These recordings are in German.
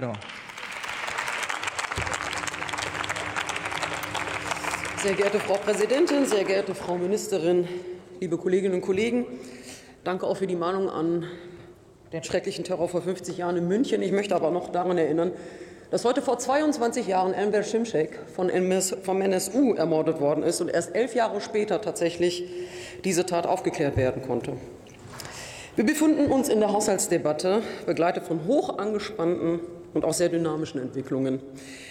Ja. Sehr geehrte Frau Präsidentin, sehr geehrte Frau Ministerin, liebe Kolleginnen und Kollegen, danke auch für die Mahnung an den schrecklichen Terror vor 50 Jahren in München. Ich möchte aber noch daran erinnern, dass heute vor 22 Jahren Enver Şimşek von MS, vom NSU ermordet worden ist und erst elf Jahre später tatsächlich diese Tat aufgeklärt werden konnte. Wir befinden uns in der Haushaltsdebatte, begleitet von hoch angespannten und auch sehr dynamischen Entwicklungen.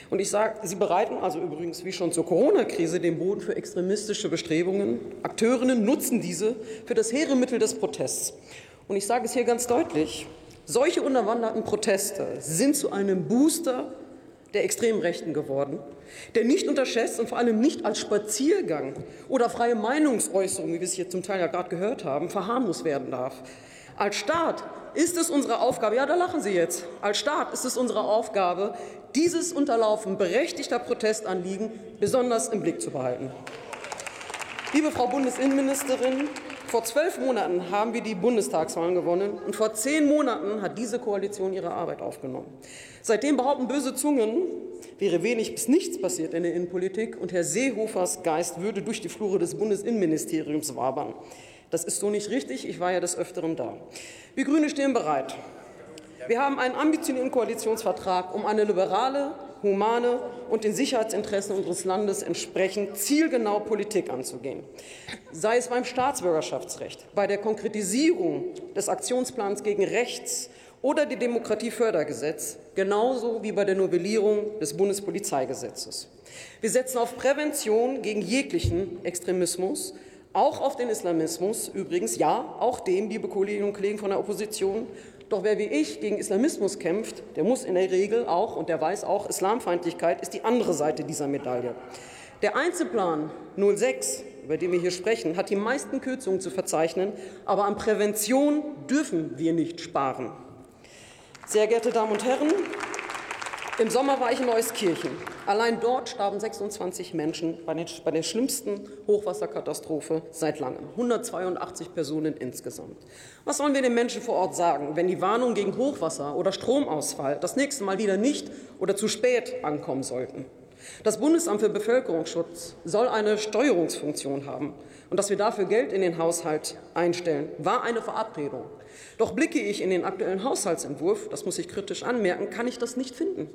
Und ich sage, sie bereiten also übrigens wie schon zur Corona-Krise den Boden für extremistische Bestrebungen. Akteurinnen nutzen diese für das hehre Mittel des Protests. Und ich sage es hier ganz deutlich, solche unterwanderten Proteste sind zu einem Booster der extremen Rechten geworden, der nicht unterschätzt und vor allem nicht als Spaziergang oder freie Meinungsäußerung, wie wir es hier zum Teil ja gerade gehört haben, verharmlost werden darf. Als Staat ist es unsere Aufgabe, ja, da lachen Sie jetzt, als Staat ist es unsere Aufgabe, dieses Unterlaufen berechtigter Protestanliegen besonders im Blick zu behalten. Liebe Frau Bundesinnenministerin, vor zwölf Monaten haben wir die Bundestagswahlen gewonnen und vor zehn Monaten hat diese Koalition ihre Arbeit aufgenommen. Seitdem behaupten böse Zungen, wäre wenig bis nichts passiert in der Innenpolitik und Herr Seehofers Geist würde durch die Flure des Bundesinnenministeriums wabern. Das ist so nicht richtig. Ich war ja des Öfteren da. Wir Grüne stehen bereit. Wir haben einen ambitionierten Koalitionsvertrag, um eine liberale, humane und den Sicherheitsinteressen unseres Landes entsprechend zielgenau Politik anzugehen. Sei es beim Staatsbürgerschaftsrecht, bei der Konkretisierung des Aktionsplans gegen Rechts oder dem Demokratiefördergesetz, genauso wie bei der Novellierung des Bundespolizeigesetzes. Wir setzen auf Prävention gegen jeglichen Extremismus auch auf den Islamismus übrigens, ja, auch den, liebe Kolleginnen und Kollegen von der Opposition. Doch wer wie ich gegen Islamismus kämpft, der muss in der Regel auch, und der weiß auch, Islamfeindlichkeit ist die andere Seite dieser Medaille. Der Einzelplan 06, über den wir hier sprechen, hat die meisten Kürzungen zu verzeichnen, aber an Prävention dürfen wir nicht sparen. Sehr geehrte Damen und Herren, im Sommer war ich in Euskirchen. Allein dort starben 26 Menschen bei, den, bei der schlimmsten Hochwasserkatastrophe seit langem. 182 Personen insgesamt. Was sollen wir den Menschen vor Ort sagen, wenn die Warnungen gegen Hochwasser oder Stromausfall das nächste Mal wieder nicht oder zu spät ankommen sollten? Das Bundesamt für Bevölkerungsschutz soll eine Steuerungsfunktion haben. Und dass wir dafür Geld in den Haushalt einstellen, war eine Verabredung. Doch blicke ich in den aktuellen Haushaltsentwurf, das muss ich kritisch anmerken, kann ich das nicht finden.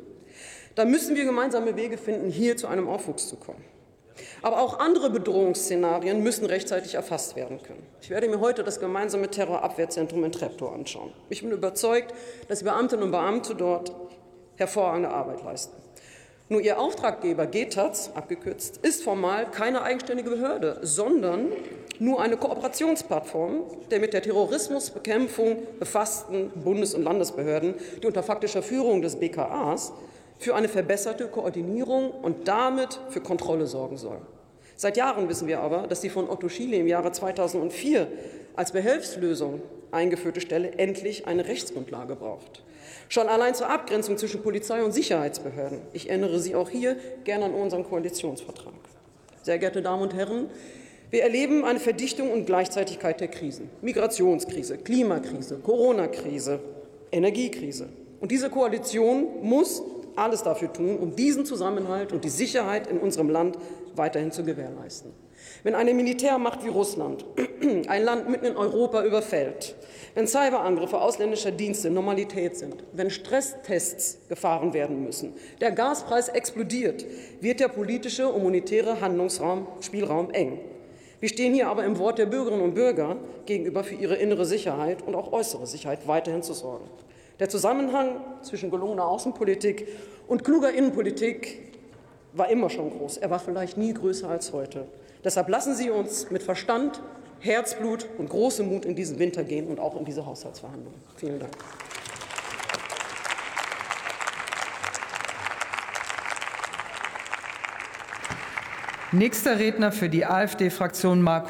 Da müssen wir gemeinsame Wege finden, hier zu einem Aufwuchs zu kommen. Aber auch andere Bedrohungsszenarien müssen rechtzeitig erfasst werden können. Ich werde mir heute das gemeinsame Terrorabwehrzentrum in Treptow anschauen. Ich bin überzeugt, dass die Beamtinnen und Beamte dort hervorragende Arbeit leisten. Nur ihr Auftraggeber GTAZ, abgekürzt, ist formal keine eigenständige Behörde, sondern nur eine Kooperationsplattform der mit der Terrorismusbekämpfung befassten Bundes- und Landesbehörden, die unter faktischer Führung des BKAs für eine verbesserte Koordinierung und damit für Kontrolle sorgen soll. Seit Jahren wissen wir aber, dass die von Otto Schiele im Jahre 2004 als Behelfslösung eingeführte Stelle endlich eine Rechtsgrundlage braucht. Schon allein zur Abgrenzung zwischen Polizei und Sicherheitsbehörden. Ich erinnere Sie auch hier gerne an unseren Koalitionsvertrag. Sehr geehrte Damen und Herren, wir erleben eine Verdichtung und Gleichzeitigkeit der Krisen. Migrationskrise, Klimakrise, Corona-Krise, Energiekrise. Und diese Koalition muss alles dafür tun, um diesen Zusammenhalt und die Sicherheit in unserem Land weiterhin zu gewährleisten. Wenn eine Militärmacht wie Russland ein Land mitten in Europa überfällt, wenn Cyberangriffe ausländischer Dienste Normalität sind, wenn Stresstests gefahren werden müssen, der Gaspreis explodiert, wird der politische und monetäre Handlungsraum, Spielraum eng. Wir stehen hier aber im Wort der Bürgerinnen und Bürger gegenüber für ihre innere Sicherheit und auch äußere Sicherheit weiterhin zu sorgen. Der Zusammenhang zwischen gelungener Außenpolitik und kluger Innenpolitik war immer schon groß. Er war vielleicht nie größer als heute. Deshalb lassen Sie uns mit Verstand, Herzblut und großem Mut in diesen Winter gehen und auch in diese Haushaltsverhandlungen. Vielen Dank. Nächster Redner für die AfD-Fraktion Marco